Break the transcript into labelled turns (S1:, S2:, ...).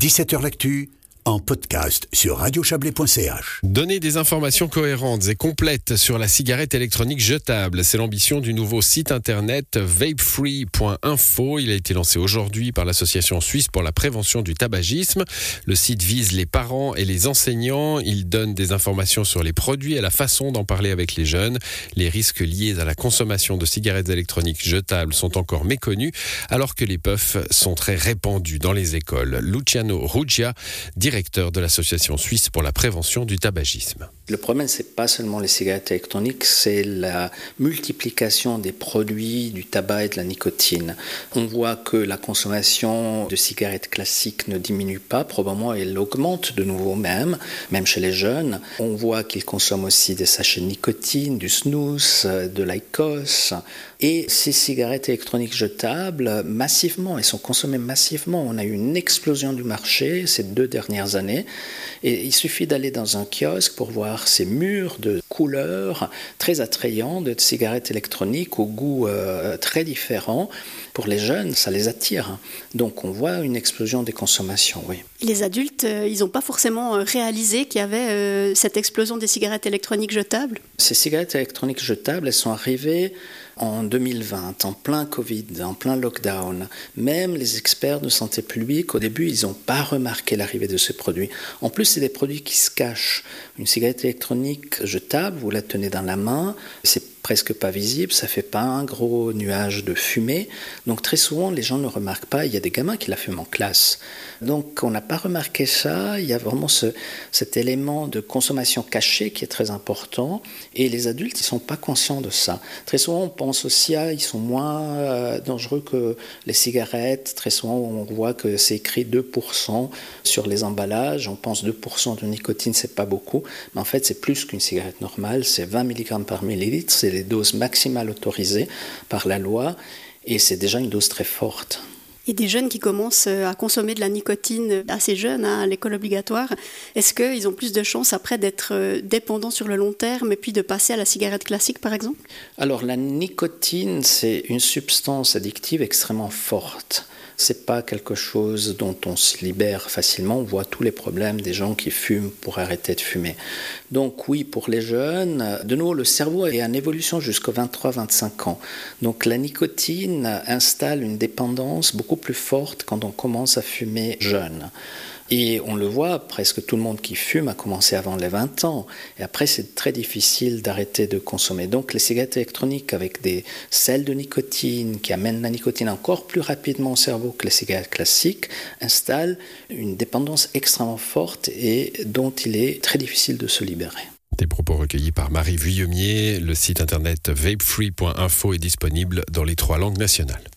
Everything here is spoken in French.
S1: 17h L'actu en podcast sur radiochablais.ch.
S2: Donner des informations cohérentes et complètes sur la cigarette électronique jetable, c'est l'ambition du nouveau site internet vapefree.info. Il a été lancé aujourd'hui par l'association suisse pour la prévention du tabagisme. Le site vise les parents et les enseignants. Il donne des informations sur les produits et la façon d'en parler avec les jeunes. Les risques liés à la consommation de cigarettes électroniques jetables sont encore méconnus, alors que les puffs sont très répandus dans les écoles. Luciano Ruggia, directeur de l'association suisse pour la prévention du tabagisme.
S3: Le problème, c'est pas seulement les cigarettes électroniques, c'est la multiplication des produits du tabac et de la nicotine. On voit que la consommation de cigarettes classiques ne diminue pas, probablement elle augmente de nouveau même, même chez les jeunes. On voit qu'ils consomment aussi des sachets de nicotine, du snus, de l'ICOS. Et ces cigarettes électroniques jetables, massivement, elles sont consommées massivement. On a eu une explosion du marché ces deux dernières années. Et il suffit d'aller dans un kiosque pour voir ces murs de couleurs très attrayants de cigarettes électroniques au goût euh, très différent. Pour les jeunes, ça les attire. Donc on voit une explosion des consommations, oui.
S4: Les adultes, euh, ils n'ont pas forcément euh, réalisé qu'il y avait cette explosion des cigarettes électroniques jetables?
S3: Ces cigarettes électroniques jetables, elles sont arrivées en 2020, en plein Covid, en plein lockdown, même les experts de santé publique, au début, ils n'ont pas remarqué l'arrivée de ces produits. En plus, c'est des produits qui se cachent. Une cigarette électronique jetable, vous la tenez dans la main, c'est presque pas visible, ça fait pas un gros nuage de fumée. Donc très souvent, les gens ne remarquent pas. Il y a des gamins qui la fument en classe. Donc on n'a pas remarqué ça. Il y a vraiment ce, cet élément de consommation cachée qui est très important. Et les adultes, ils sont pas conscients de ça. Très souvent, on pense aussi à, ils sont moins euh, dangereux que les cigarettes. Très souvent, on voit que c'est écrit 2% sur les emballages. On pense 2% de nicotine, c'est pas beaucoup. Mais en fait, c'est plus qu'une cigarette normale. C'est 20 mg par millilitre les doses maximales autorisées par la loi et c'est déjà une dose très forte.
S4: Et des jeunes qui commencent euh, à consommer de la nicotine assez jeunes, hein, à l'école obligatoire, est-ce qu'ils ont plus de chances après d'être euh, dépendants sur le long terme et puis de passer à la cigarette classique par exemple?
S3: Alors la nicotine, c'est une substance addictive extrêmement forte c'est pas quelque chose dont on se libère facilement. On voit tous les problèmes des gens qui fument pour arrêter de fumer. Donc oui, pour les jeunes, de nouveau, le cerveau est en évolution jusqu'aux 23-25 ans. Donc la nicotine installe une dépendance beaucoup plus forte quand on commence à fumer jeune. Et on le voit, presque tout le monde qui fume a commencé avant les 20 ans. Et après, c'est très difficile d'arrêter de consommer. Donc les cigarettes électroniques avec des sels de nicotine qui amènent la nicotine encore plus rapidement au cerveau que les cigarettes classiques installent une dépendance extrêmement forte et dont il est très difficile de se libérer.
S2: Des propos recueillis par Marie Vuillemier. Le site internet vapefree.info est disponible dans les trois langues nationales.